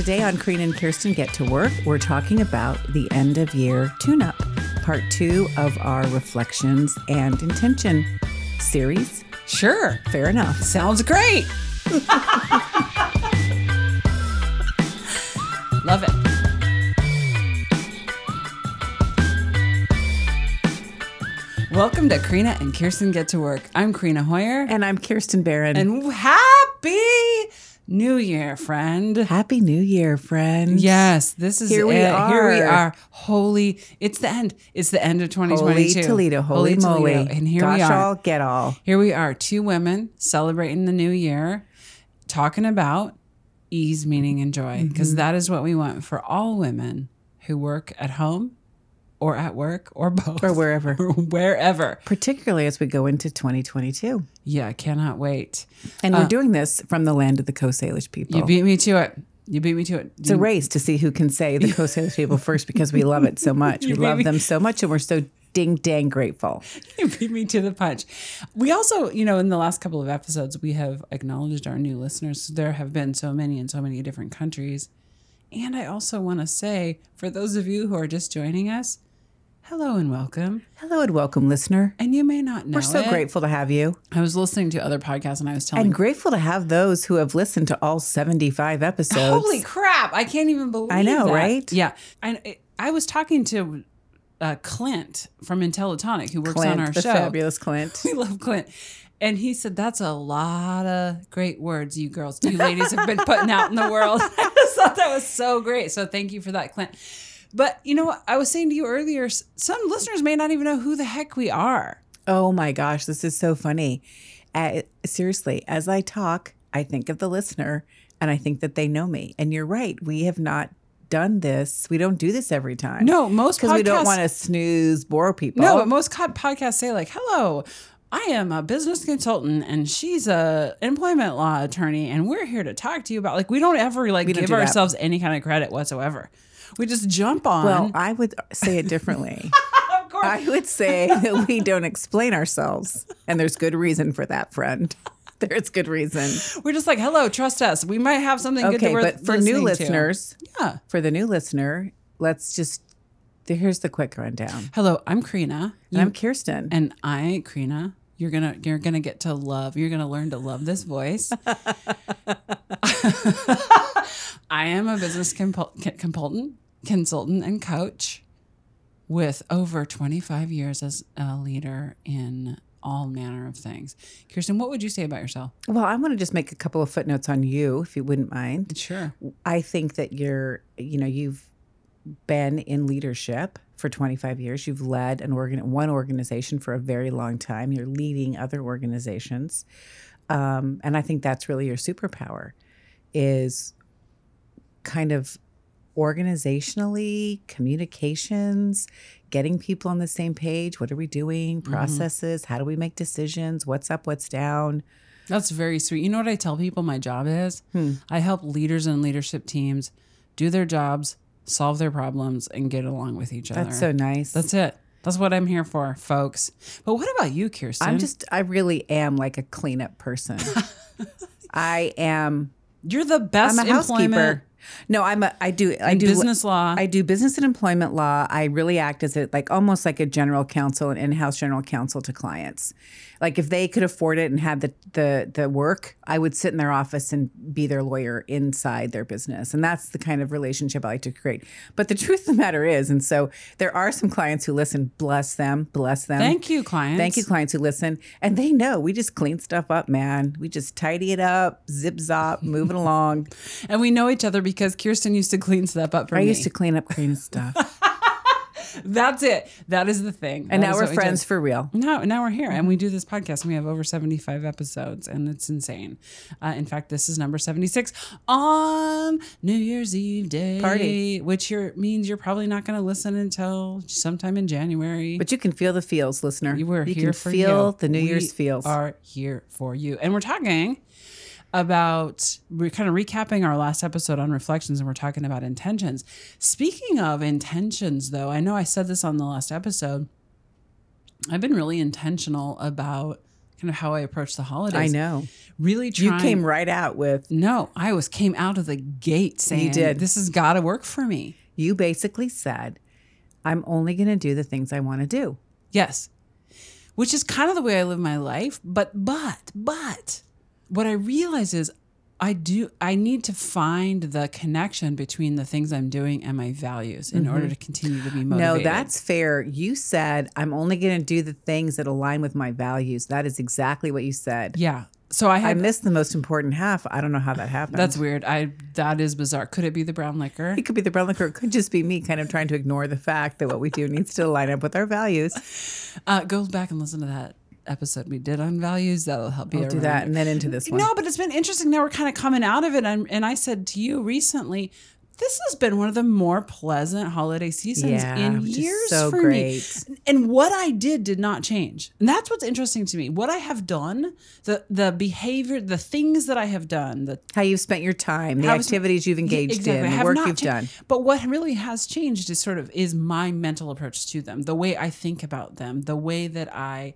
today on Karina and Kirsten Get to Work, we're talking about the end of year tune up, part two of our reflections and intention series. Sure. Fair enough. Sounds great. Love it. Welcome to Karina and Kirsten Get to Work. I'm Karina Hoyer. And I'm Kirsten Barron. And happy New Year, friend. Happy New Year, friends. Yes, this is Here we it. Here we are. are. Holy, it's the end. It's the end of 2022. Holy Toledo, holy, moly. Toledo. And here Gosh we are. all, get all. Here we are, two women celebrating the new year, talking about ease, meaning, and joy, Mm-hmm. because is what we want for all women who work at home or at work or both Or wherever. or wherever. Particularly as we go into 2022. Yeah, I cannot wait. And we're doing this from the land of the Coast Salish people. Uh, You beat me to it. You beat me to it. It's a race to see who can say the Coast Salish people first because we love it so much. We love me. them so much and we're so ding dang grateful. You beat me to the punch. We also, you know, in the last couple of episodes, we have acknowledged our new listeners. There have been so many in so many different countries. And I also want to say, for those of you who are just joining us, hello and welcome. Hello and welcome, listener. And you may not know. We're so it. grateful to have you I was listening to other podcasts and I was telling and grateful to have those who have listened to all 75 episodes. Holy crap! I can't even believe. It. I know, that. right? Yeah, I I was talking to uh, Clint from Intellitonic who works Clint, on our the show. fabulous Clint. We love Clint. And he said, That's a lot of great words you girls, you ladies have been putting out in the world. I just thought that was so great. So thank you for that, Clint. But you know what? I was saying to you earlier, some listeners may not even know who the heck we are. Oh my gosh, this is so funny. Uh, seriously, as I talk, I think of the listener and I think that they know me. And you're right, we have not done this. We don't do this every time. No, most because we don't want to snooze, bore people. No, but most podcasts say, like, hello. I am a business consultant and she's a employment law attorney and we're here to talk to you about like we don't ever like We don't give do that. ourselves any kind of credit whatsoever. We just jump on. well, I would say it differently. of course. I would say that we don't explain ourselves. And there's good reason for that, friend. There's good reason. We're just like, hello, trust us. We might have something good Okay, to worth but for new listening to." listeners, Yeah. for the new listener, let's just here's the quick rundown. Hello, I'm Karina. And I'm Kirsten. and I, Karina, you're gonna you're gonna get to love. You're gonna learn to love this voice. I am a business compul- consultant, consultant, and coach with over 25 years as a leader in all manner of things. Kirsten, what would you say about yourself? Well, I want to just make a couple of footnotes on you, if you wouldn't mind. Sure. I think that you're, you know, you've been in leadership for 25 years. You've led an organ, one organization for a very long time. You're leading other organizations, um, and I think that's really your superpower, is kind of organizationally, communications, getting people on the same page. What are we doing? Processes. How do we make decisions? What's up? What's down? That's very sweet. You know what I tell people my job is? Hmm. I help leaders and leadership teams do their jobs, solve their problems, and get along with each other. That's so nice. That's it. That's what I'm here for, folks. But what about you, Kirsten? I'm just, I really am like a cleanup person. I am, you're the best I'm a housekeeper. No, I'm a, I do, I do business law. I do business and employment law. I really act as a, like almost like a general counsel, an in-house general counsel to clients. Like if they could afford it and had the the the work, I would sit in their office and be their lawyer inside their business. And that's the kind of relationship I like to create. But the truth of the matter is, and so there are some clients who listen, bless them, bless them. Thank you, clients. Thank you, clients who listen. And they know we just clean stuff up, man. We just tidy it up, zip zop, move it along. And we know each other because Kirsten used to clean stuff up for I me. I used to clean up clean stuff. That's it. That is the thing. And That now we're what we friends for real. No, now we're here and we do this podcast and we have over 75 episodes and it's insane. Uh, in fact, this is number 76 on New Year's Eve day. Party. Which you're, means you're probably not going to listen until sometime in January. But you can feel the feels, listener. you were you here can for feel you. Feel the New We Year's feels. are here for you. And we're talking about we're kind of recapping our last episode on reflections and we're talking about intentions. Speaking of intentions though, I know I said this on the last episode. I've been really intentional about kind of how I approach the holidays. I know. Really You came right out with no, I was came out of the gate saying, did. This has got to work for me." you basically said, I'm only going to do the things I want to do. Yes. Which is kind of the way I live my life, but but but what I realize is I do I need to find the connection between the things I'm doing and my values in order to continue to be motivated. Mm-hmm. No, that's fair. You said, I'm only going to do the things that align with my values. That is exactly what you said. yeah. So I I missed the most important half. I don't know how that happened. that's weird. I that is bizarre. Could it be the brown liquor? it could be the brown liquor. It could just be me kind of trying to ignore the fact that what we do needs to line up with our values. Uh, go back and listen to that episode we did on values. That'll help you I'll do that and then into this one. No, but it's been interesting. Now we're kind of coming out of it, and, and I said to you recently, this has been one of the more pleasant holiday seasons Yeah, in years so for great. me. And what I did did not change, and that's what's interesting to me. What I have done, the the behavior, the things that I have done, the How you've spent your time, the activities you've engaged Exactly. In, the work you've cha- done. But what really has changed is sort of is my mental approach to them, the way I think about them, the way that I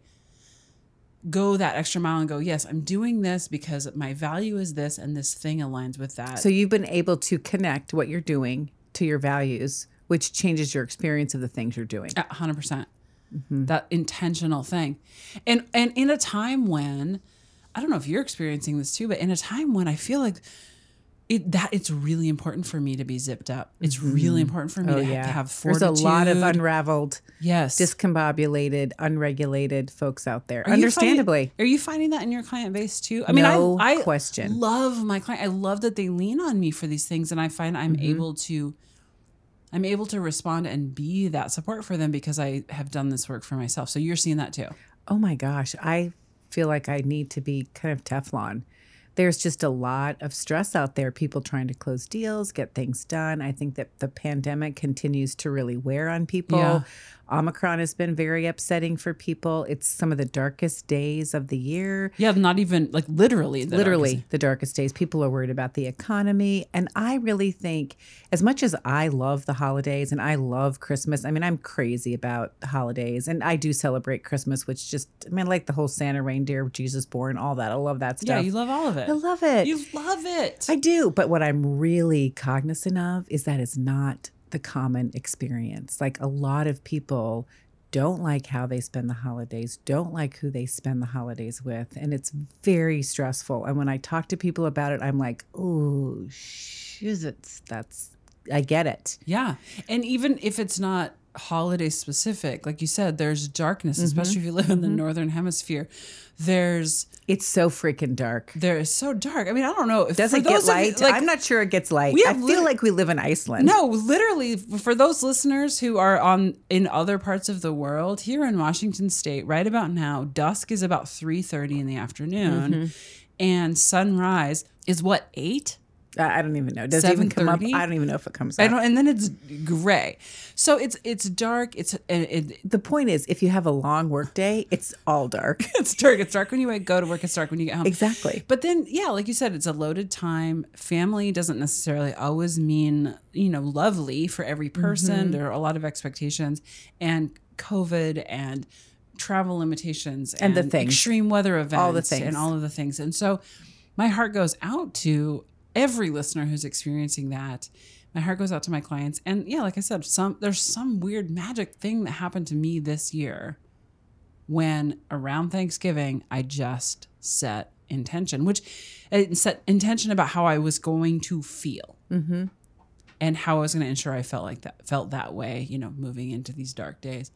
go that extra mile and go, yes, I'm doing this because my value is this and this thing aligns with that. So you've been able to connect what you're doing to your values, which changes your experience of the things you're doing. A hundred percent. Mm-hmm. That intentional thing. And and in a time when I don't know if you're experiencing this too, but in a time when I feel like it that it's really important for me to be zipped up. It's really important for me Oh to, yeah, to have there's a lot of unraveled, yes. discombobulated, unregulated folks out there. Are you Understandably, finding- are you finding that in your client base too? I mean, No I, I question. love my client. I love that they lean on me for these things, and I find I'm Mm-hmm. able to, I'm able to respond and be that support for them because I have done this work for myself. So you're seeing that too. oh my gosh, I feel like I need to be kind of Teflon. There's just a lot of stress out there, people trying to close deals, get things done. I think that the pandemic continues to really wear on people. Yeah. Omicron has been very upsetting for people. It's some of the darkest days of the year. Yeah, not even like literally, the literally darkest- the darkest days. People are worried about the economy. And I really think, as much as I love the holidays and I love Christmas, I mean, I'm crazy about holidays and I do celebrate Christmas, which just, I mean, I like the whole Santa reindeer, Jesus born, all that. I love that stuff. Yeah, you love all of it. I love it. You love it. I do. But what I'm really cognizant of is that is not the common experience. Like a lot of people don't like how they spend the holidays, don't like who they spend the holidays with. And it's very stressful. And when I talk to people about it, I'm like, oh, shiz, that's, I get it. yeah, and even if it's not holiday specific, like you said, there's darkness, especially if you live in the northern hemisphere. There's It's so freaking dark. there is so dark. I mean, I don't know. If, Does it get of you- light? like, I'm not sure it gets light. We I feel lit- like we live in Iceland. No, literally for those listeners who are on in other parts of the world, here in Washington state right about now, dusk is about 3:30 in the afternoon Mm-hmm. and sunrise is what 8? I I don't even know. Does it even come up? I don't even know if it comes up. I don't and then it's gray. So it's it's dark, it's it, it, the point is, if you have a long work day, it's all dark. it's dark. It's dark when you go to work, it's dark when you get home. exactly. But then, yeah, like you said, it's a loaded time. Family doesn't necessarily always mean, you know, lovely for every person. Mm-hmm. There are a lot of expectations and COVID and travel limitations And the things. extreme weather events All the things. and all of the things. And so my heart goes out to every listener who's experiencing that. My heart goes out to my clients. And yeah, like I said, some there's some weird magic thing that happened to me this year when around Thanksgiving I just set intention, which I set intention about how I was going to feel mm-hmm. and how I was going to ensure I felt like that, felt that way, you know, moving into these dark days.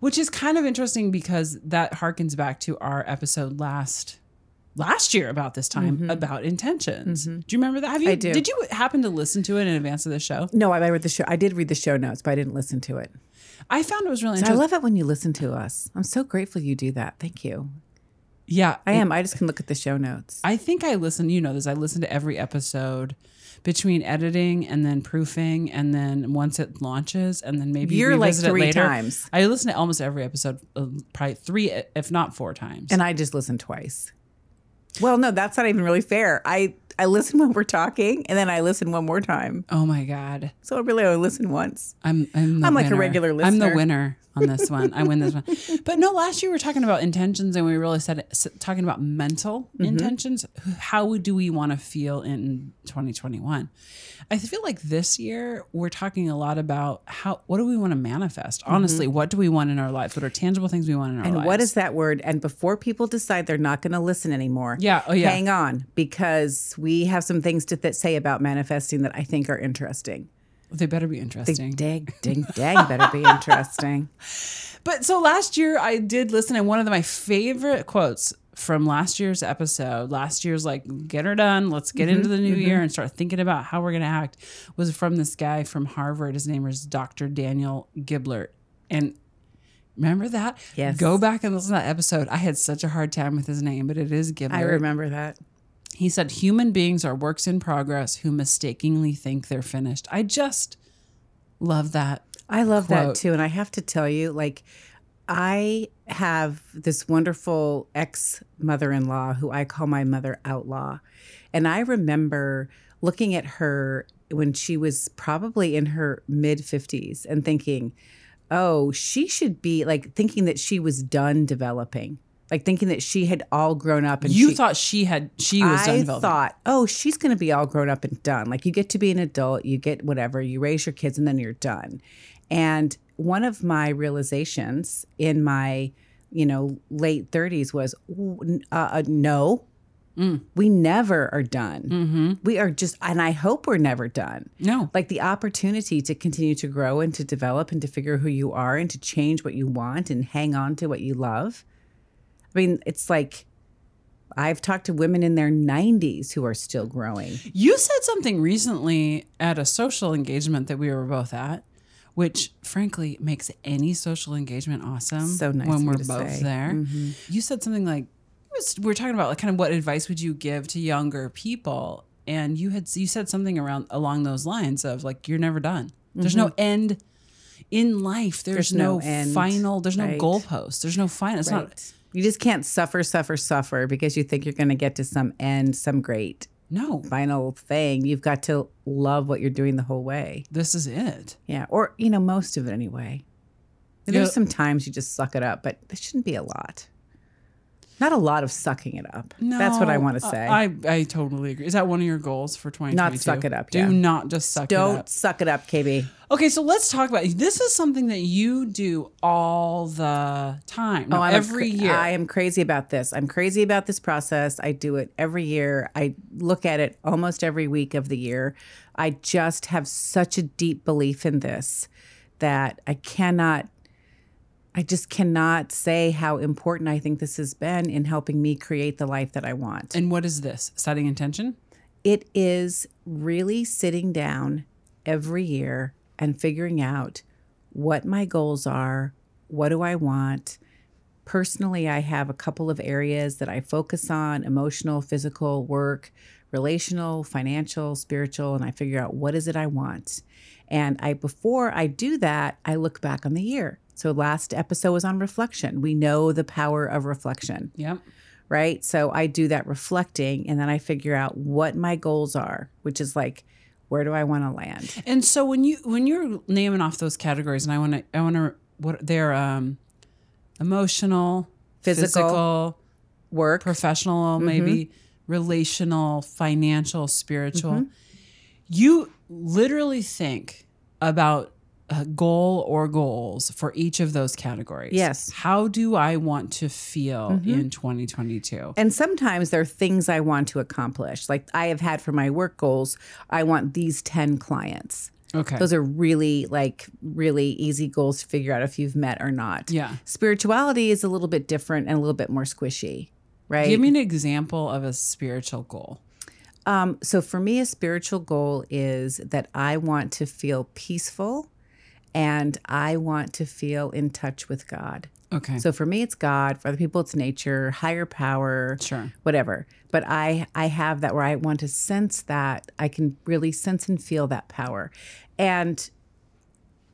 Which is kind of interesting because that harkens back to our episode last last year about this time about intentions. Do you remember that? Have you Mm-hmm. I do. did you happen to listen to it in advance of the show? No, I I read the show. I did read the show notes, but I didn't listen to it. I found it was really I interesting. I love it when you listen to us. I'm so grateful you do that. Thank you. yeah, I am. I just can look at the show notes. I think I listen, you know this, I listen to every episode between editing and then proofing and then once it launches and then maybe You're like it three later. times. I listen to almost every episode, uh, probably three, if not four times. And I just listened twice. Well, no, that's not even really fair. I I listen when we're talking, and then I listen one more time. Oh my god. So I really only listen once. I'm I'm, I'm like a regular listener. I'm the winner on this one. I win this one. But no, last year we were talking about intentions, and we really said talking about mental Mm-hmm. intentions. How do we want to feel in 2021? I feel like this year we're talking a lot about how what do we want to manifest. Honestly, what do we want in our lives? What are tangible things we want in our Mm-hmm. And what is that word? And before people decide they're not going to listen anymore, Yeah, oh, yeah. hang on because we have some things to th- say about manifesting that I think are interesting. They better be interesting. Dag, ding, dang, better be interesting. But so last year I did listen, and one of my favorite quotes from last year's episode, last year's like, get her done, let's get into mm-hmm, the new mm-hmm. year and start thinking about how we're going to act, was from this guy from Harvard. His name is Dr. Daniel Giblert. And remember that? Yes. Go back and listen to that episode. I had such a hard time with his name, but it is Giblert. I remember that. He said, human beings are works in progress who mistakenly think they're finished. I just love that. I love that too. And I have to tell you, like, I have this wonderful ex mother in law who I call my mother outlaw. And I remember looking at her when she was probably in her mid 50s and thinking, oh, she should be like thinking that she was done developing, like thinking that she had all grown up. And You she, thought she had, she was done I developing. thought, oh, she's going to be all grown up and done. Like you get to be an adult, you get whatever, you raise your kids, and then you're done. And one of my realizations in my, you know, late 30s was, uh, uh, no, we never are done. We are just, and I hope we're never done no. like the opportunity to continue to grow and to develop and to figure who you are and to change what you want and hang on to what you love. I mean, it's like I've talked to women in their 90s who are still growing. You said something recently at a social engagement that we were both at, which frankly makes any social engagement awesome. So nice when we're both say. there. Mm-hmm. You said something like, we're talking about like kind of what advice would you give to younger people, and you had you said something around along those lines of like you're never done. There's no mm-hmm. end in life. There's, There's no no, end, final. There's no right. goalpost. There's no final. It's not. You just can't suffer, suffer, suffer because you think you're going to get to some end, some great No, final thing. You've got to love what you're doing the whole way. this is it. Yeah. Or, you know, most of it anyway. There's some times you just suck it up, but it shouldn't be a lot. Not a lot of sucking it up. That's what I want to say. I, I totally agree. Is that one of your goals for 2022? suck it up, Do yeah. not just suck it Don't up. suck it up, KB. Okay, so let's talk about this. Is something that you do all the time, no, Oh, I'm every cra- year. I am crazy about this. I'm crazy about this process. I do it every year. I look at it almost every week of the year. I just have such a deep belief in this that I cannot I just cannot say how important I think this has been in helping me create the life that I want. and what is this? Setting intention. It is really sitting down every year and figuring out what my goals are, what do I want. Personally, I have a couple of areas that I focus on emotional, physical, work, relational, financial, spiritual, and I figure out what is it I want. And I before I do that, I look back on the year. So last episode was on reflection. We know the power of reflection Yep. right? So I do that reflecting and then I figure out what my goals are, which is like, where do I want to land? And so when you when you're naming off those categories, and I want to I want to what they're um, emotional, Physical. Work. professional, Mm-hmm. maybe relational, financial, spiritual. You literally think about a goal or goals for each of those categories. Yes. Mm-hmm. How do I want to feel in 2022? And sometimes there are things I want to accomplish. Like I have had for my work goals, I want these 10 clients. Okay. Those are really like really easy goals to figure out if you've met or not. yeah. Spirituality is a little bit different and a little bit more squishy, right? Give me an example of a spiritual goal. Um, so for me, a spiritual goal is that I want to feel peaceful and I want to feel in touch with God. Okay. So for me, it's God. For other people, it's nature, higher power, Sure. whatever. But I I have that where I want to sense that I can really sense and feel that power, and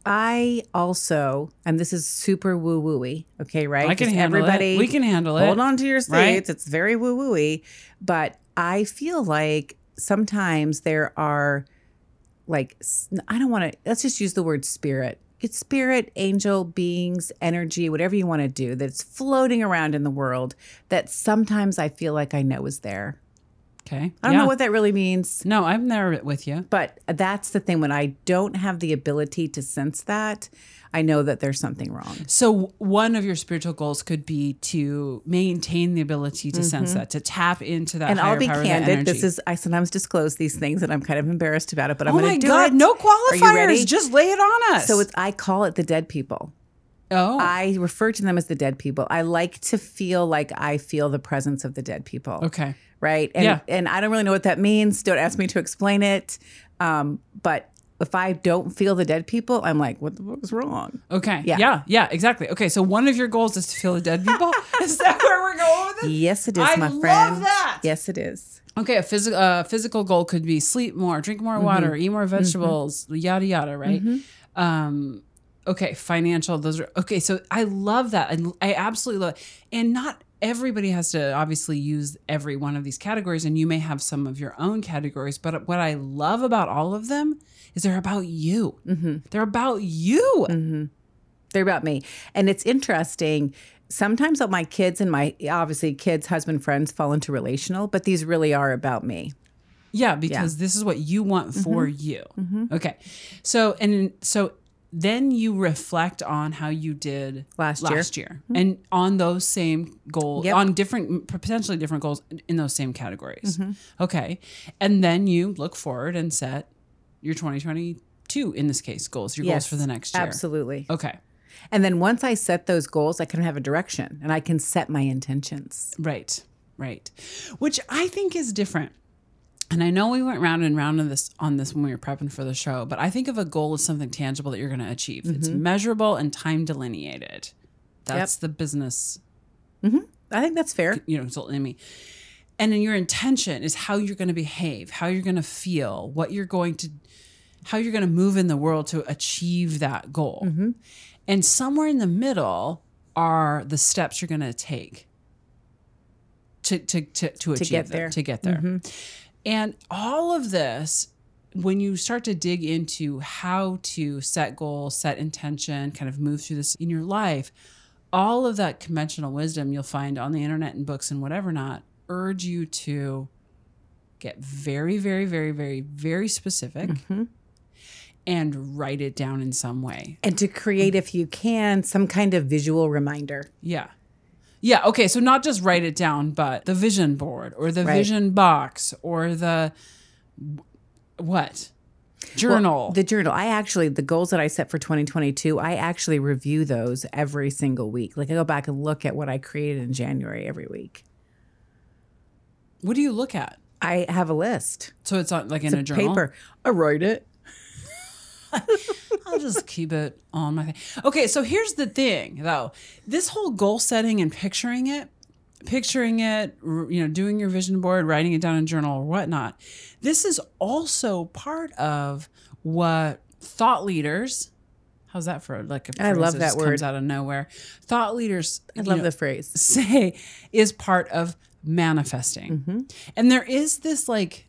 I also, and this is super woo wooey, okay, right? I can handle everybody, it. We can handle it. Hold on to your seats. right? It's very woo wooey, but I feel like sometimes there are like I don't want to let's just use the word spirit. It's spirit, angel, beings, energy, whatever you want to do that's floating around in the world that sometimes I feel like I know is there. Okay. I don't Yeah. know what that really means, No, I'm there with you. but that's the thing when I don't have the ability to sense that, I know that there's something wrong. So one of your spiritual goals could be to maintain the ability to sense that, to tap into that. Mm-hmm. and I'll be candid. This is I sometimes disclose these things, and I'm kind of embarrassed about it. But I'm Oh going to do god! it. No Are you ready? qualifiers. Just lay it on us. So it's I call it the dead people. Oh I refer to them as the dead people. I like to feel like I feel the presence of the dead people. okay. Right. And Yeah. and I don't really know what that means. Don't ask me to explain it. Um, but if I don't feel the dead people, I'm like, what the fuck is wrong? Okay. Yeah. Yeah. Yeah. Exactly. Okay. So one of your goals is to feel the dead people. is that where we're going with this? Yes, it is, I my love that. Yes, it is. Okay, a physical uh, physical goal could be sleep more, drink more water, Mm-hmm. eat more vegetables, yada yada, right? Um, okay, financial. Those are okay. So I love that, and I absolutely love. It. And not everybody has to obviously use every one of these categories, and you may have some of your own categories. But what I love about all of them is they're about you. Mm-hmm. They're about you. They're about me. And it's interesting. Sometimes my kids and my obviously kids, husband, friends fall into relational, but these really are about me. Yeah, because this is what you want for Mm-hmm. you. Okay. So and so then you reflect on how you did Last year. Mm-hmm. and on those same goals, Yep. on different potentially different goals in those same categories. Mm-hmm. Okay, and then you look forward and set your 2022 in this case goals, your goals for the next year. Absolutely. Okay. And then once I set those goals, I can have a direction and I can set my intentions. Right, right. Which I think is different. And I know we went round and round on this on this when we were prepping for the show, but I think of a goal as something tangible that you're going to achieve. It's Mm-hmm. measurable and time delineated. That's the business, I think that's fair. you know, consultant in me. And then your intention is how you're going to behave, how you're going to feel, what you're going to, how you're going to move in the world to achieve that goal. Mm-hmm. And somewhere in the middle are the steps you're going to take to to to to achieve get there. Mm-hmm. to get there. And all of this when you start to dig into how to set goals, set intention, kind of move through this in your life, all of that conventional wisdom you'll find on the internet and books and whatever not urge you to get very, very, very, very, very specific Mm-hmm. and write it down in some way. And to create, if you can, some kind of visual reminder. Yeah. Yeah. Okay. So not just write it down, but the vision board or the Right. vision box or the what? Journal. The journal. I actually, the goals that I set for 2022, I actually review those every single week. Like I go back and look at what I created in January every week. what do you look at? I have a list. So it's on like in a journal. Paper. I write it. I'll just keep it on my thing. Okay, so here's the thing though. This whole goal setting and picturing it, picturing it, you know, doing your vision board, writing it down in a journal or whatnot. This is also part of what thought leaders How's that for like a I phrase love that that word. comes out of nowhere? Thought leaders I love know, the phrase. say is part of manifesting. Mm-hmm. And there is this like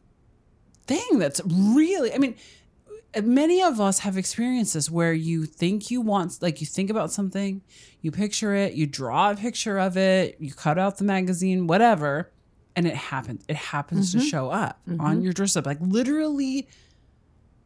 thing that's really, I mean, many of us have experiences where you think you want, like, you think about something, you picture it, you draw a picture of it, you cut out the magazine, whatever, and it happens. It happens Mm-hmm. to show up on your dress up, like literally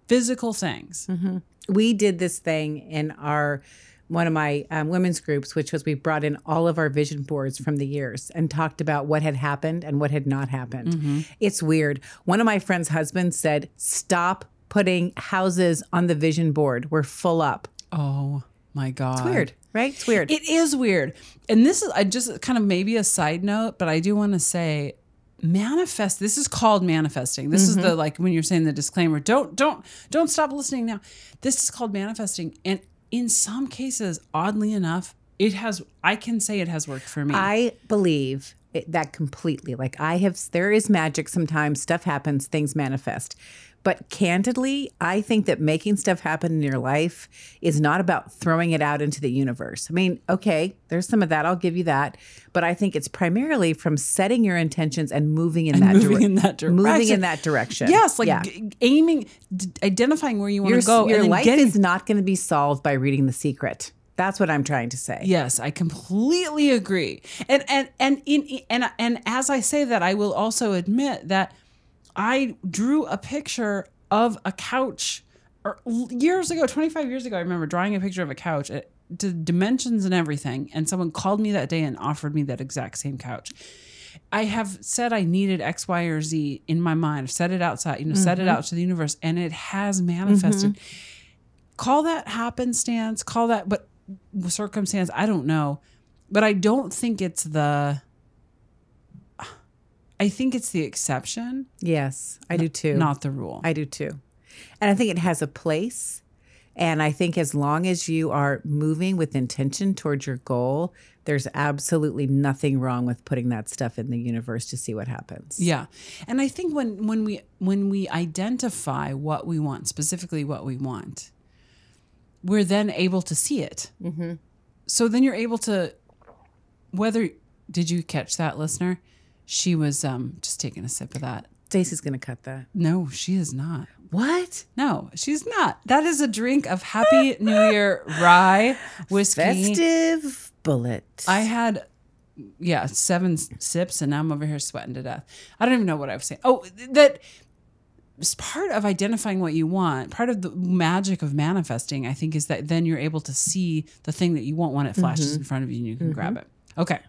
physical things. Mm-hmm. we did this thing in our one of my um, women's groups, which was we brought in all of our vision boards from the years and talked about what had happened and what had not happened. It's weird. One of my friend's husbands said, "Stop putting houses on the vision board. We're full up." Oh my God. It's weird, right? It's weird. It is weird. And this is I just kind of maybe a side note, but I do want to say manifest this is called manifesting. This is the mm-hmm. like when you're saying the disclaimer, don't don't don't stop listening now. This is called manifesting and in some cases oddly enough, it has I can say it has worked for me. I believe it, that completely. Like I have, there is magic sometimes, stuff happens, things manifest. But candidly, I think that making stuff happen in your life is not about throwing it out into the universe. I mean, okay, there's some of that. I'll give you that. But I think it's primarily from setting your intentions and moving in that moving dire- in that direction. Moving in that direction. Yes, like Yeah. g- aiming, d- identifying where you want to go, your and life getting. is not going to be solved by reading The Secret. That's what I'm trying to say. Yes, I completely agree. And and and in and and as I say that, I will also admit that I drew a picture of a couch years ago, 25 years ago. I remember drawing a picture of a couch, uh, to dimensions and everything, and someone called me that day and offered me that exact same couch. I have said I needed X, Y, or Z in my mind. I've said it outside, you know, said it out to the universe, and it has manifested. Call that happenstance, call that, but circumstance, I don't know. But I don't think it's the, I think it's the exception, Yes, I do too. not the rule. I do too. And I think it has a place. And I think as long as you are moving with intention towards your goal, there's absolutely nothing wrong with putting that stuff in the universe to see what happens. Yeah. And I think when when we when we identify what we want, specifically what we want, we're then able to see it. Mm-hmm. So then you're able to whether did you catch that listener? She was um just taking a sip of that. Stacey's to cut that. No, she is not. What? No, she's not. That is a drink of Happy New Year rye whiskey. Festive bullet. I had, yeah, seven sips, and now I'm over here sweating to death. I don't even know what I was saying. Oh, that part of identifying what you want. Part of the magic of manifesting, I think, is that then you're able to see the thing that you want when it flashes in front of you and you can grab it. Okay.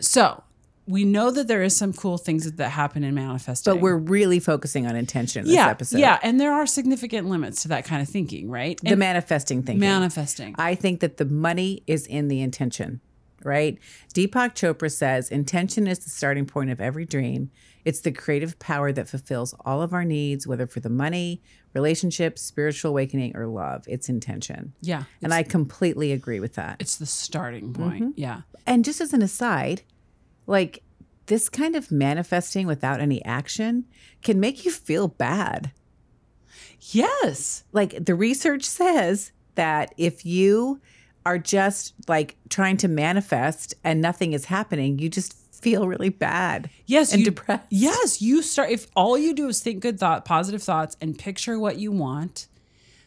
So we know that there is some cool things that, that happen in manifesting. but we're really focusing on intention in this yeah, episode. yeah, and there are significant limits to that kind of thinking, right? The And manifesting thing. manifesting. I think that the money is in the intention, right? Deepak Chopra says intention is the starting point of every dream. It's the creative power that fulfills all of our needs, whether for the money, relationships, spiritual awakening, or love. It's intention. yeah, And I completely agree with that. it's the starting point. Mm-hmm. Yeah. And just as an aside, like this kind of manifesting without any action can make you feel bad. Yes. like the research says that if you are just like trying to manifest and nothing is happening, you just feel really bad. Yes, And you, depressed. Yes, you start if all you do is think good thought, positive thoughts, and picture what you want.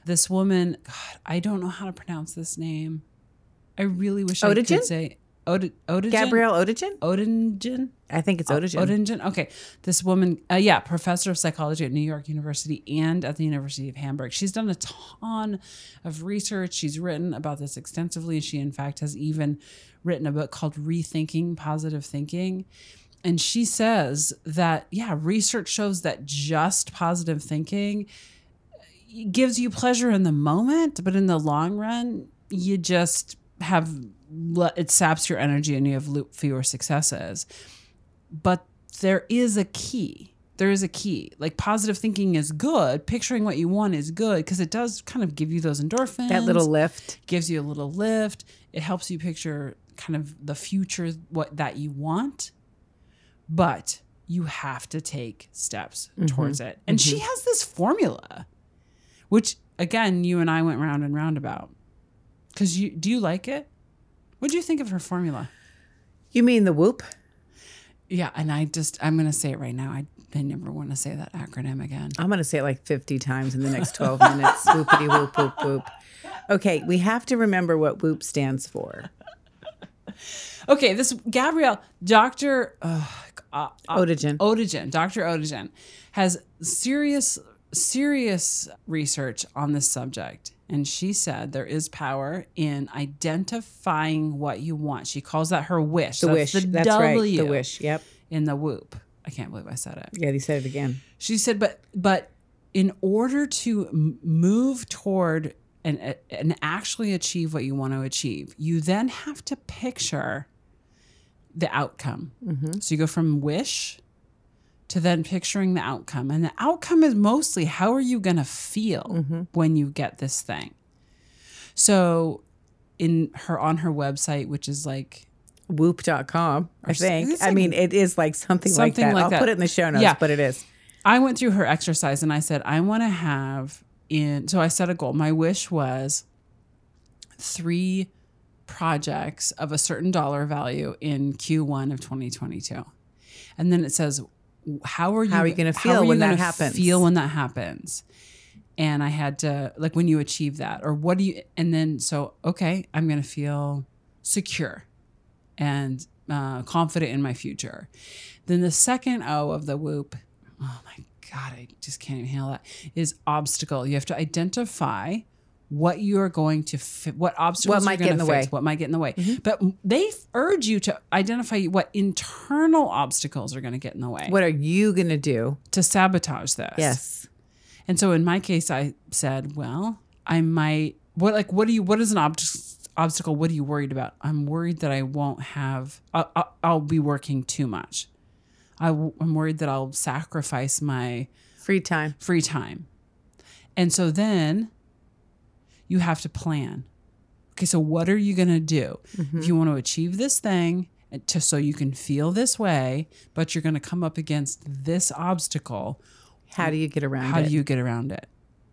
This woman, God, I don't know how to pronounce this name. I really wish I could say Od-. Gabrielle Odogen? Odogen. I think it's Odogen. Odogen. Okay, this woman, uh, yeah, professor of psychology at New York University and at the University of Hamburg. She's done a ton of research. She's written about this extensively. She, in fact, has even written a book called Rethinking Positive Thinking. And she says that, yeah, research shows that just positive thinking gives you pleasure in the moment, but in the long run, you just have it saps your energy and you have fewer successes. But there is a key. There is a key. Like positive thinking is good. Picturing what you want is good because it does kind of give you those endorphins. that little lift. gives you a little lift. It helps you picture kind of the future what that you want. But you have to take steps mm-hmm. towards it. And she mm-hmm. has this formula, which again, you and I went round and round about. Cause you do you like it? What do you think of her formula? You mean the whoop? Yeah, and I just I'm gonna say it right now. I, I never want to say that acronym again. I'm going to say it like 50 times in the next 12 minutes. Whoopity whoop whoop whoop. Okay, we have to remember what whoop stands for. Okay, this Gabrielle, Doctor uh, uh, Dr. Odogen, has serious, serious research on this subject. And she said there is power in identifying what you want. She calls that her wish. The That's wish. The That's w right. The wish. Yep. in the whoop. I can't believe I said it. Yeah, he said it again. She said, but but in order to move toward and and actually achieve what you want to achieve, you then have to picture the outcome. Mm-hmm. So you go from wish to then picturing the outcome, and the outcome is mostly how are you going to feel mm-hmm. when you get this thing. So, in her on her website, which is like Whoop.com, I think. I mean, it is like something, like that. like I'll that. put it in the show notes, Yeah. but it is. I went through her exercise and I said, I want to have in, so I set a goal. My wish was three projects of a certain dollar value in Q1 of 2022. And then it says, how are you, How are you gonna feel when that happens? Feel when that happens. And I had to, like, when you achieve that, or what do you, and then, so, okay, I'm going to feel secure and uh, confident in my future. Then the second O of the whoop, oh my God, I just can't even handle that, is obstacle. You have to identify what you are going to, fi- what obstacles What might get in the face, way. what might get in the way. Mm-hmm. But they urge you to identify what internal obstacles are going to get in the way What are you going to do? to sabotage this. Yes. And so in my case, I said, well, I might, what, like, what do you, what is an ob- obstacle? What are you worried about? I'm worried that I won't have, I'll, I'll, I'll be working too much. I'm worried that I'll sacrifice my Free time. free time. And so then you have to plan. Okay, so what are you going to do? If mm-hmm. you want to achieve this thing to so you can feel this way, but you're going to come up against this obstacle, How do you get around it? how it? do you get around it?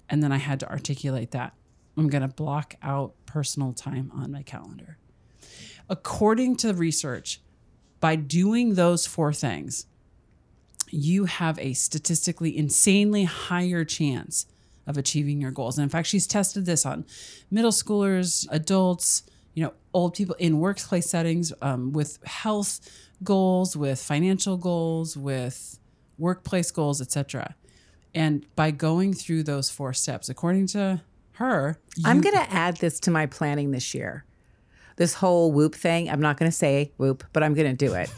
And then I had to articulate that. I'm going to block out personal time on my calendar. According to the research, by doing those four things, you have a statistically insanely higher chance of achieving your goals. And in fact, she's tested this on middle schoolers, adults, you know, old people in workplace settings um, with health goals, with financial goals, with workplace goals, etc. And by going through those four steps, according to her, I'm going to add this to my planning this year. This whole whoop thing, I'm not going to say whoop, but I'm going to do it.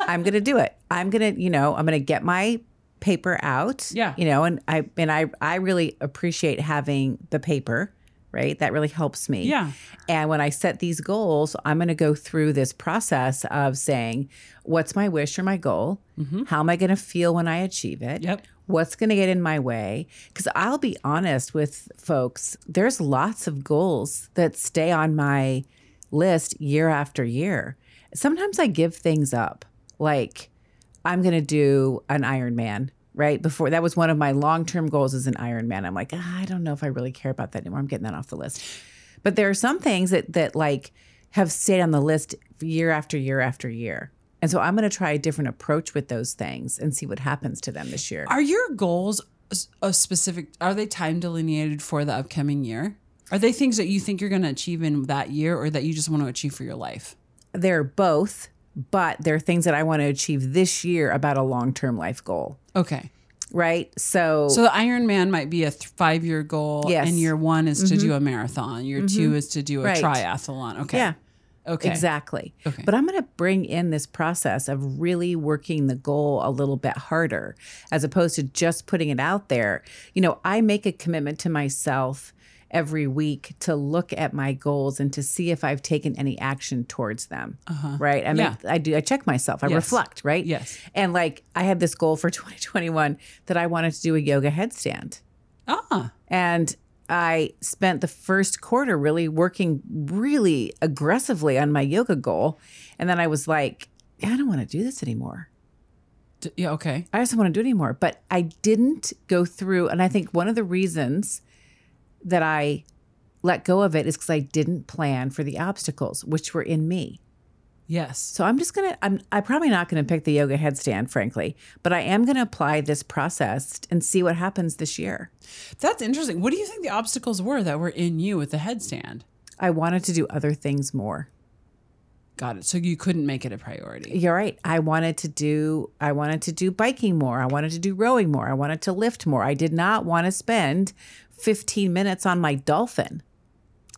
I'm going to do it. I'm going to, you know, I'm going to get my paper out. Yeah. You know, and I and I I really appreciate having the paper, right? That really helps me. Yeah. And when I set these goals, I'm going to go through this process of saying, what's my wish or my goal? How am I going to feel when I achieve it? Mm-hmm. Yep. What's going to get in my way? Because I'll be honest with folks, there's lots of goals that stay on my list year after year. Sometimes I give things up. Like, I'm going to do an Ironman, right? Before that was one of my long term goals as an Ironman. I'm like, ah, I don't know if I really care about that anymore. I'm getting that off the list. But there are some things that that like have stayed on the list year after year after year. And so I'm going to try a different approach with those things and see what happens to them this year. Are your goals a specific? Are they time delineated for the upcoming year? Are they things that you think you're going to achieve in that year, or that you just want to achieve for your life? They're both, but there are things that I want to achieve this year about a long-term life goal, Okay, right? So, so the Ironman might be a th- five-year goal, Yes. and year one is to mm-hmm. do a marathon. Year mm-hmm. two is to do a Right. triathlon. Okay, yeah. okay, Exactly. Okay. But I'm going to bring in this process of really working the goal a little bit harder as opposed to just putting it out there. You know, I make a commitment to myself every week to look at my goals and to see if I've taken any action towards them. Right? I mean, Uh-huh. Yeah. I do I check myself. I Yes. reflect, right? Yes. And like I had this goal for 2021 that I wanted to do a yoga headstand. Ah, And I spent the first quarter really working really aggressively on my yoga goal. And then I was like, I don't want to do this anymore. Yeah, okay. I just don't want to do it anymore. But I didn't go through. And I think one of the reasons that I let go of it is because I didn't plan for the obstacles, which were in me. Yes. So I'm just gonna I'm I'm probably not gonna pick the yoga headstand, frankly, but I am gonna apply this process and see what happens this year. That's interesting. What do you think the obstacles were that were in you with the headstand? I wanted to do other things more. Got it. So you couldn't make it a priority. You're right. I wanted to do I wanted to do biking more. I wanted to do rowing more. I wanted to lift more. I did not want to spend 15 minutes on my dolphin.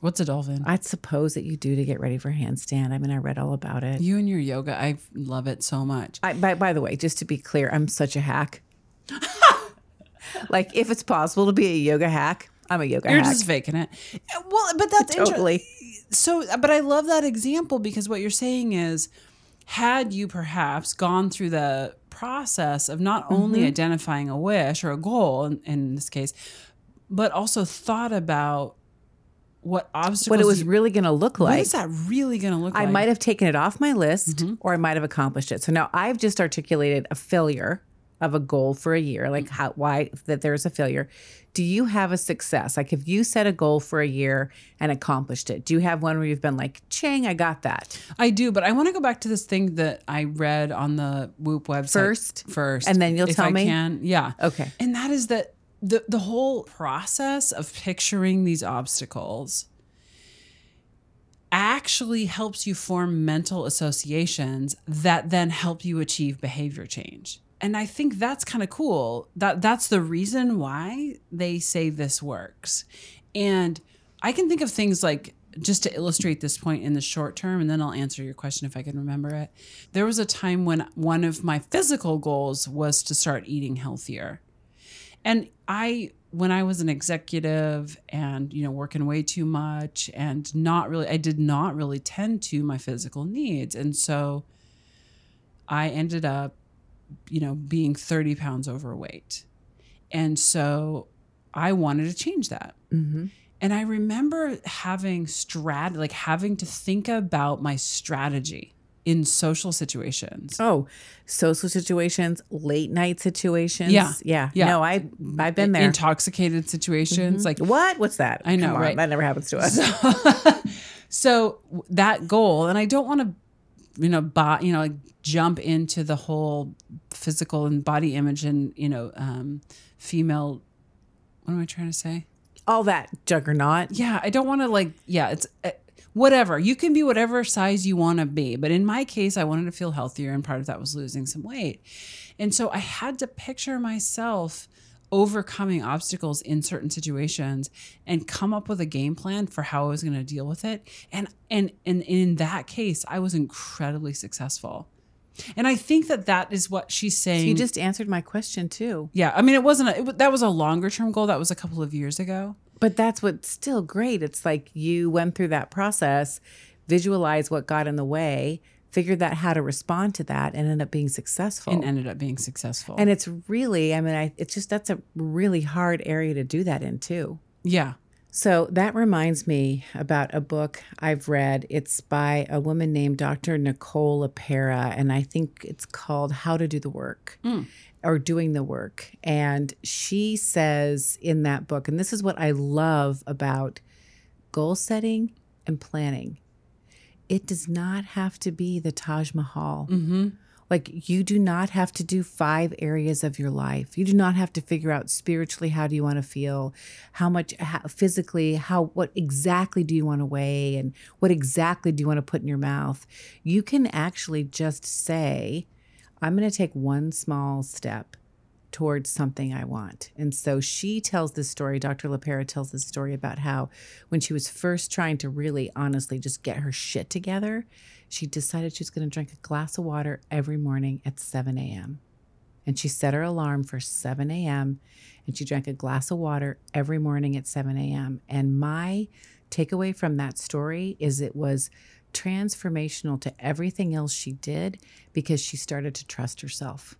What's a dolphin? I suppose that you do to get ready for handstand. I mean, I read all about it. You and your yoga, I love it so much. I, by, by the way, just to be clear, I'm such a hack. like, if it's possible to be a yoga hack, I'm a yoga You're hack. just faking it. Well, but that's totally. So, but I love that example because what you're saying is, had you perhaps gone through the process of not only Mm-hmm. identifying a wish or a goal in, in this case, but also thought about what obstacles What it was you- really going to look like. What is that really going to look I like? I might have taken it off my list Mm-hmm. or I might have accomplished it. So now I've just articulated a failure of a goal for a year, like how why that there's a failure, do you have a success? Like if you set a goal for a year and accomplished it, do you have one where you've been like, "Chang, I got that." I do, but I want to go back to this thing that I read on the Whoop website First? First, And then you'll if tell I me? Can. Yeah. Okay. And that is that the the whole process of picturing these obstacles actually helps you form mental associations that then help you achieve behavior change. And I think that's kind of cool. That that's the reason why they say this works. And I can think of things like just to illustrate this point in the short term and then I'll answer your question if I can remember it. There was a time when one of my physical goals was to start eating healthier. And I when I was an executive and you know working way too much and not really I did not really tend to my physical needs. And so I ended up you know being 30 pounds overweight. And so I wanted to change that. Mm-hmm. And I remember having strat like having to think about my strategy in social situations. Oh, social situations, late night situations. Yeah. Yeah. Yeah. No, I I've been there. Intoxicated situations like what? What's that? I know, right? That never happens to us. so that goal and I don't want to you know buy, you know like jump into the whole physical and body image and you know um female what am I trying to say? All that juggernaut. yeah i don't want to like yeah it's uh, whatever. You can be whatever size you want to be but in my case i wanted to feel healthier and part of that was losing some weight. And so i had to picture myself overcoming obstacles in certain situations and come up with a game plan for how i was going to deal with it. And and and in that case i was incredibly successful. And i think that that is what she's saying You just answered my question too. yeah i mean it wasn't a, it, that was a longer term goal. That was a couple of years ago But that's what's still great. It's like you went through that process, visualized what got in the way, figured out how to respond to that, and ended up being successful. and ended up being successful And it's really, I mean, I, it's just that's a really hard area to do that in too. yeah So that reminds me about a book I've read. It's by a woman named Dr. Nicole LePera, and I think it's called How to Do the Work hmm. Or Doing the Work. And she says in that book, and this is what I love about goal setting and planning it does not have to be the Taj Mahal. Mm-hmm. Like you do not have to do five areas of your life. You do not have to figure out spiritually how do you want to feel, how much how, physically, how what exactly do you want to weigh and what exactly do you want to put in your mouth. You can actually just say, I'm going to take one small step towards something I want. And so she tells this story, Dr. LePera tells this story about how when she was first trying to really honestly just get her shit together, she decided she was going to drink a glass of water every morning at 7 a.m. And she set her alarm for 7 a.m. and she drank a glass of water every morning at 7 a.m. And my takeaway from that story is it was transformational to everything else she did because she started to trust herself.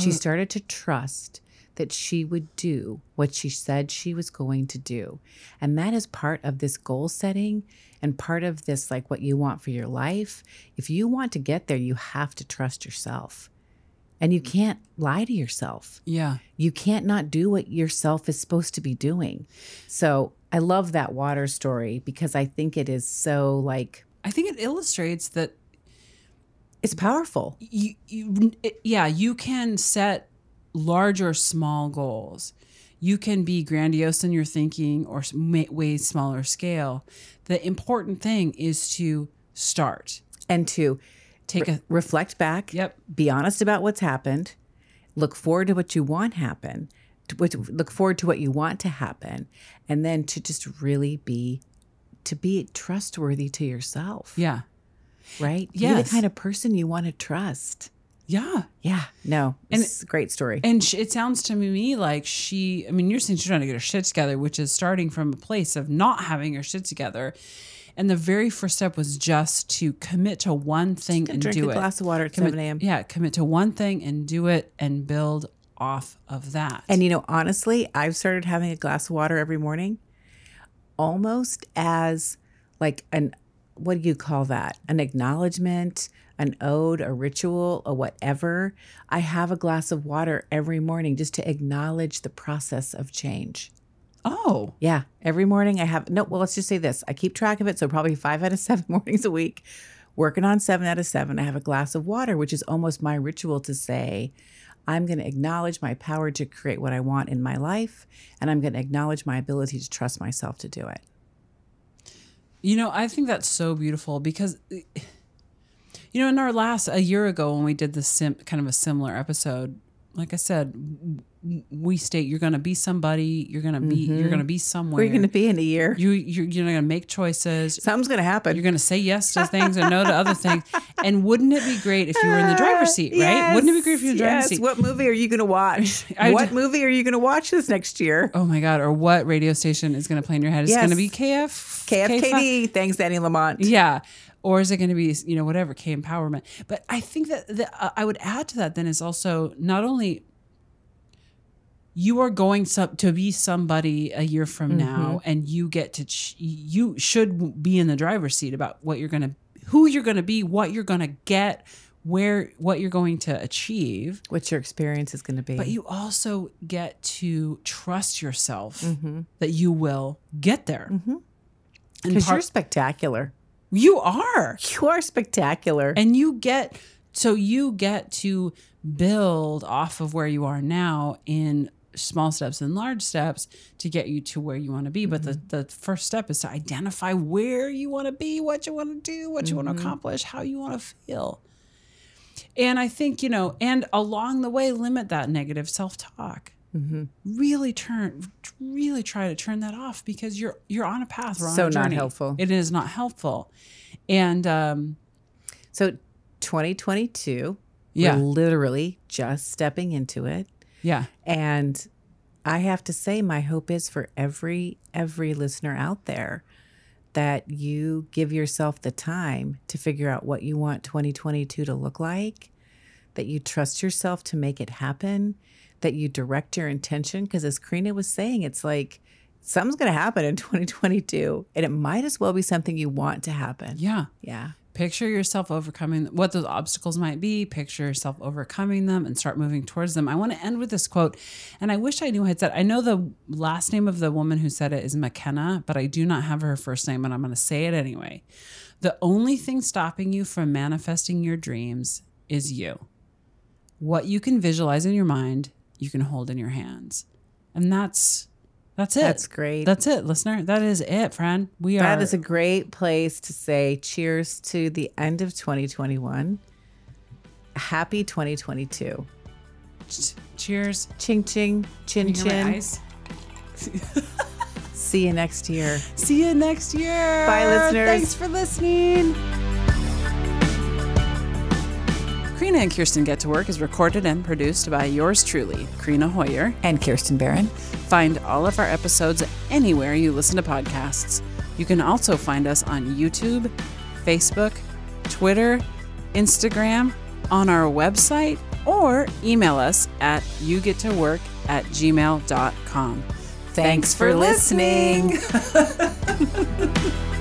She oh. started to trust that she would do what she said she was going to do. And that is part of this goal setting and part of this, like what you want for your life. If you want to get there, you have to trust yourself. And you can't lie to yourself. Yeah. You can't not do what yourself is supposed to be doing. So I love that water story because I think it is so like, I think it illustrates that it's powerful. you, you it- yeah, you can set large or small goals. You can be grandiose in your thinking or way smaller scale. The important thing is to start. And to Take a reflect back, Yep. be honest about what's happened, look forward to what you want happen, to look forward to what you want to happen, and then to just really be to be trustworthy to yourself, yeah. right? Be Yes. the kind of person you want to trust. Yeah. Yeah, no, And- it's a great story. And sh- it sounds to me like she, I mean, you're saying she's trying to get her shit together, which is starting from a place of not having her shit together. And the very first step was just to commit to one thing and drink do a it. glass of water at Commit- 7 a.m. Yeah, commit to one thing and do it and build off of that. And you know, honestly, I've started having a glass of water every morning almost as like an what do you call that? An acknowledgement, an ode, a ritual, a whatever. I have a glass of water every morning just to acknowledge the process of change. Oh, Yeah, every morning I have no. Well, let's just say this: I keep track of it, so probably five out of seven mornings a week. Working on seven out of seven, I have a glass of water, which is almost my ritual to say, I'm going to acknowledge my power to create what I want in my life, and I'm going to acknowledge my ability to trust myself to do it. You know, I think that's so beautiful because, you know, in our last a year ago when we did this sim, kind of a similar episode, like I said, we state you're going to be somebody, you're going to be, you're mm-hmm. going to be somewhere. Where are you going to be in a year? you you're, you're going to make choices. Something's going to happen. You're going to say yes to things and no to other things. And wouldn't it be great if you were in the driver's seat, right? Yes, wouldn't it be great if you were in the driver's yes. seat? What movie are you going to watch? I what movie are you going to watch this next year? Oh my God. Or what radio station is going to play in your head? Is it Yes. going to be KF? KFKD. Thanks, Danny Lamott. Yeah. Or is it going to be, you know, whatever, K empowerment? But I think that the, uh, I would add to that then is also not only you are going some, to be somebody a year from mm-hmm. now and you get to, ch- you should be in the driver's seat about what you're going to, who you're going to be, what you're going to get, where, what you're going to achieve. What your experience is going to be. But you also get to trust yourself mm-hmm. that you will get there. Mm-hmm. And Because part- you're spectacular. You are. You are spectacular. and you get so you get to build off of where you are now in small steps and large steps to get you to where you want to be. But the, mm-hmm. the first step is to identify where you want to be what you want to do what you want to mm-hmm. accomplish how you want to feel. And i think you know and along the way limit that negative self-talk really turn really try to turn that off because you're you're on a path on So a not helpful. it is not helpful and um So 2022, Yeah. we're literally just stepping into it. yeah And I have to say my hope is for every every listener out there that you give yourself the time to figure out what you want 2022 to look like, that you trust yourself to make it happen, that you direct your intention? Because as Karina was saying, it's like something's going to happen in 2022 and it might as well be something you want to happen. yeah. Yeah. picture yourself overcoming what those obstacles might be picture yourself overcoming them and start moving towards them. I want to end with this quote and i wish i knew who had said. I know the last name of the woman who said it is mckenna but i do not have her first name and i'm going to say it anyway. The only thing stopping you from manifesting your dreams is you. What you can visualize in your mind you can hold in your hands and that's that's it That's great. that's it listener that is it friend we are That is a great place to say cheers to the end of 2021. Happy 2022. cheers Ching ching, chin Can you hear my chin. See you next year. See you next year. Bye, listeners. Thanks for listening. Karina and Kirsten Get to Work is recorded and produced by yours truly, Karina Hoyer. And Kirsten Barron. Find all of our episodes anywhere you listen to podcasts. You can also find us on YouTube, Facebook, Twitter, Instagram, on our website, or email us at yougettowork at gmail.com. Thanks for listening.